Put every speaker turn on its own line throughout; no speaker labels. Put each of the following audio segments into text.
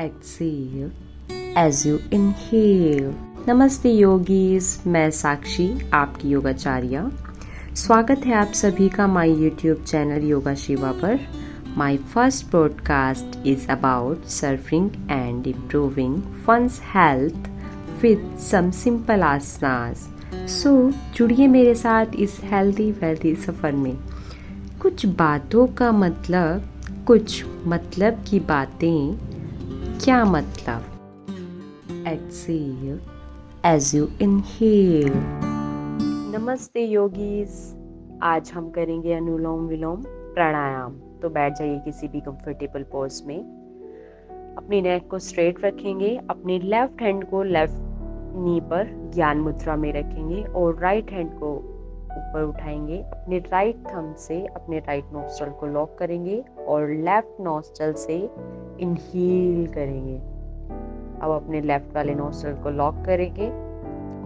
exhale as you inhale. नमस्ते yogis मैं साक्षी, आपकी योगाचार्य। स्वागत है आप सभी का my YouTube channel yoga Shiva पर। My first broadcast is about surfing and improving one's health with some simple asanas so जुड़िए मेरे साथ इस हेल्दी वेल्दी सफ़र में। कुछ बातों का मतलब कुछ मतलब की बातें क्या मतलब? एक्सेल एज यू इनहेल नमस्ते योगीज आज हम करेंगे अनुलोम विलोम प्राणायाम। तो बैठ जाइए किसी भी कंफर्टेबल पोज में। अपनी नेक को स्ट्रेट रखेंगे, अपने लेफ़्ट हैंड को लेफ़्ट नी पर ज्ञान मुद्रा में रखेंगे और राइट हैंड को ऊपर उठाएँगे। अपने राइट थंब से अपने राइट नोस्टल को लॉक करेंगे और लेफ़्ट नोस्ट्रल से इनहील करेंगे। अब अपने लेफ़्ट वाले नोस्टल को लॉक करेंगे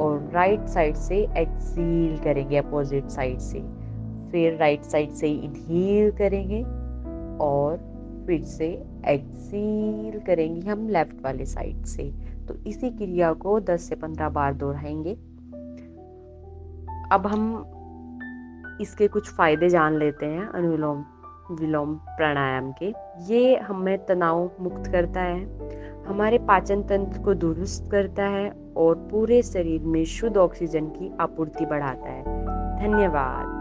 और राइट साइड से एक्सील करेंगे अपोजिट साइड से। फिर राइट साइड से इनहील करेंगे और फिर से एक्सील करेंगे हम लेफ़्ट वाले साइड से। तो इसी क्रिया को 10 से 15 बार दोहराएँगे। अब हम इसके कुछ फ़ायदे जान लेते हैं, अनुलोम। विलोम प्राणायाम के। ये हमें तनाव मुक्त करता है, हमारे पाचन तंत्र को दुरुस्त करता है और पूरे शरीर में शुद्ध ऑक्सीजन की आपूर्ति बढ़ाता है। धन्यवाद।